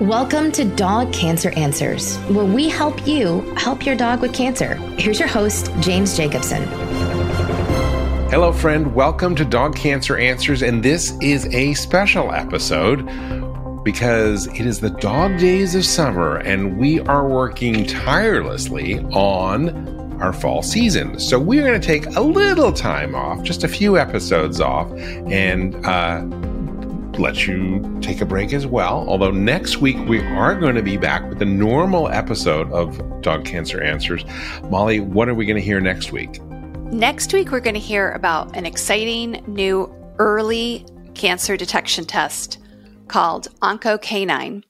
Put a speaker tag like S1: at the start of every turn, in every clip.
S1: Welcome to Dog Cancer Answers, where we help you help your dog with cancer. Here's your host, James Jacobson.
S2: Hello, friend. Welcome to Dog Cancer Answers, and this is a special episode because it is the dog days of summer, and we are working tirelessly on our fall season. So we're going to take a little time off, just a few episodes off, and uh, let you take a break as well. Although next week we are going to be back with the normal episode of Dog Cancer Answers. Molly, what are we going to hear next week?
S3: Next week, we're going to hear about an exciting new early cancer detection test called OncoK9.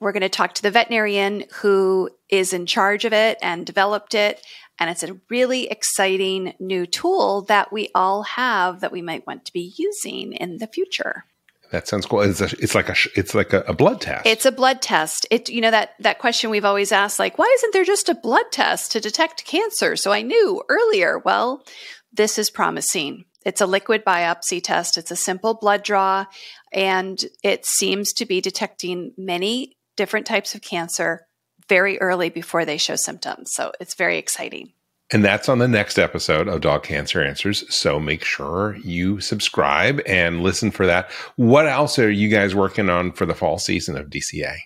S3: We're going to talk to the veterinarian who is in charge of it and developed it. And it's a really exciting new tool that we all have that we might want to be using in the future.
S2: That sounds cool. It's, a, it's like a it's like a, a, blood test.
S3: It's a blood test. It you know that that question we've always asked, like, why isn't there just a blood test to detect cancer? So I knew earlier. Well, this is promising. It's a liquid biopsy test. It's a simple blood draw, and it seems to be detecting many different types of cancer very early before they show symptoms. So it's very exciting.
S2: And that's on the next episode of Dog Cancer Answers. So make sure you subscribe and listen for that. What else are you guys working on for the fall season of DCA?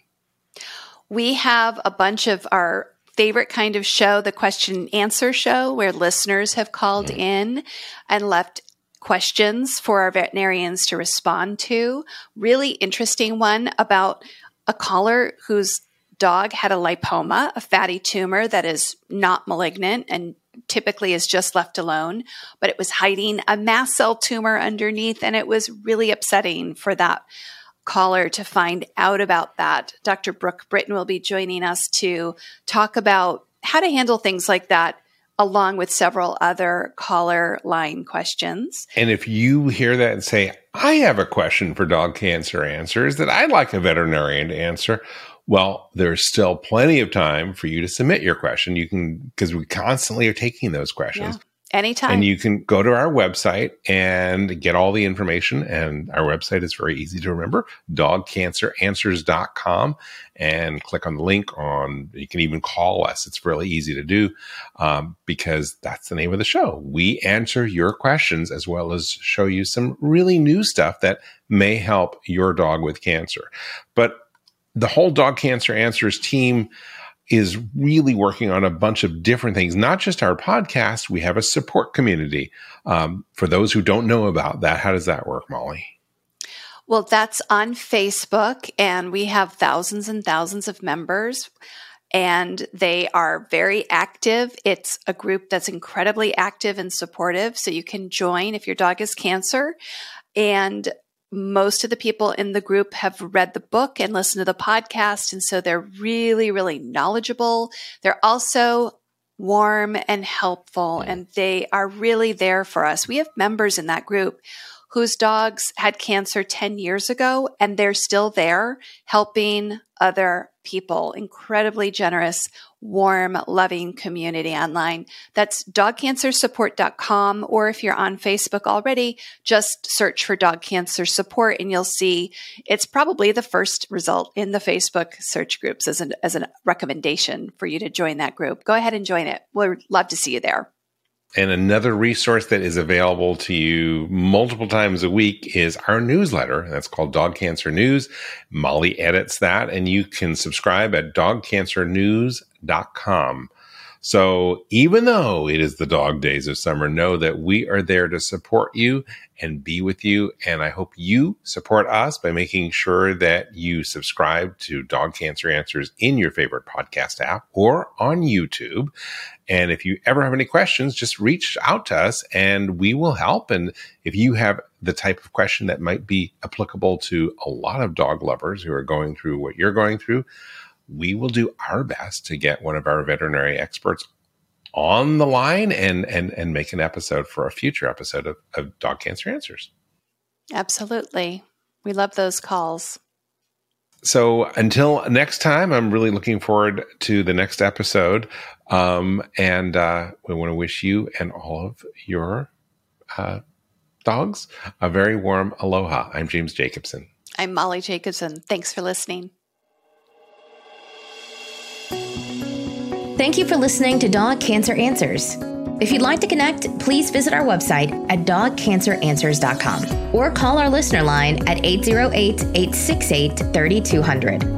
S3: We have a bunch of our favorite kind of show, the question and answer show, where listeners have called mm. in and left questions for our veterinarians to respond to. Really interesting one about a caller whose dog had a lipoma, a fatty tumor that is not malignant and typically is just left alone, but it was hiding a mast cell tumor underneath. And it was really upsetting for that caller to find out about that. Dr. Brooke Britton will be joining us to talk about how to handle things like that along with several other caller line questions.
S2: And if you hear that and say, I have a question for dog cancer answers that I'd like a veterinarian to answer, well, there's still plenty of time for you to submit your question. You can, because we constantly are taking those questions. Yeah.
S3: Anytime.
S2: And you can go to our website and get all the information. And our website is very easy to remember dogcanceranswers.com and click on the link on. You can even call us. It's really easy to do um, because that's the name of the show. We answer your questions as well as show you some really new stuff that may help your dog with cancer. But the whole Dog Cancer Answers team is really working on a bunch of different things, not just our podcast. We have a support community. Um, for those who don't know about that, how does that work, Molly?
S3: Well, that's on Facebook, and we have thousands and thousands of members, and they are very active. It's a group that's incredibly active and supportive. So you can join if your dog has cancer. And most of the people in the group have read the book and listened to the podcast. And so they're really, really knowledgeable. They're also warm and helpful, mm. and they are really there for us. We have members in that group whose dogs had cancer 10 years ago, and they're still there helping other people. Incredibly generous, warm, loving community online. That's dogcancersupport.com. Or if you're on Facebook already, just search for dog cancer support and you'll see it's probably the first result in the Facebook search groups as, an, as a recommendation for you to join that group. Go ahead and join it. We'd love to see you there.
S2: And another resource that is available to you multiple times a week is our newsletter. That's called Dog Cancer News. Molly edits that, and you can subscribe at dogcancernews.com. So even though it is the dog days of summer, know that we are there to support you and be with you. And I hope you support us by making sure that you subscribe to Dog Cancer Answers in your favorite podcast app or on YouTube. And if you ever have any questions, just reach out to us and we will help. And if you have the type of question that might be applicable to a lot of dog lovers who are going through what you're going through, we will do our best to get one of our veterinary experts on the line and and and make an episode for a future episode of, of Dog Cancer Answers.
S3: Absolutely. We love those calls.
S2: So until next time, I'm really looking forward to the next episode. Um, and uh, we want to wish you and all of your uh, dogs a very warm aloha. I'm James Jacobson.
S3: I'm Molly Jacobson. Thanks for listening.
S1: Thank you for listening to Dog Cancer Answers. If you'd like to connect, please visit our website at dogcanceranswers.com or call our listener line at 808 868 3200.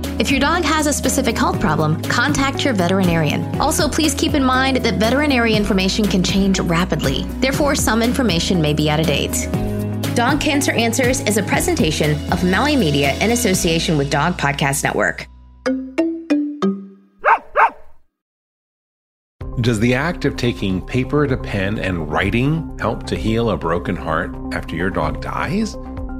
S1: If your dog has a specific health problem, contact your veterinarian. Also, please keep in mind that veterinary information can change rapidly. Therefore, some information may be out of date. Dog Cancer Answers is a presentation of Maui Media in association with Dog Podcast Network.
S2: Does the act of taking paper to pen and writing help to heal a broken heart after your dog dies?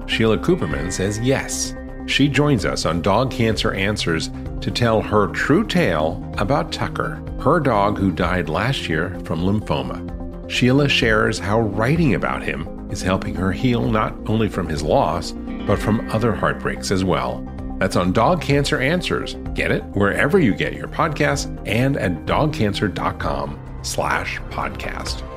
S2: Sheila Cooperman says yes. She joins us on Dog Cancer Answers to tell her true tale about Tucker, her dog who died last year from lymphoma. Sheila shares how writing about him is helping her heal not only from his loss, but from other heartbreaks as well. That's on Dog Cancer Answers. Get it wherever you get your podcasts and at dogcancer.com slash podcast.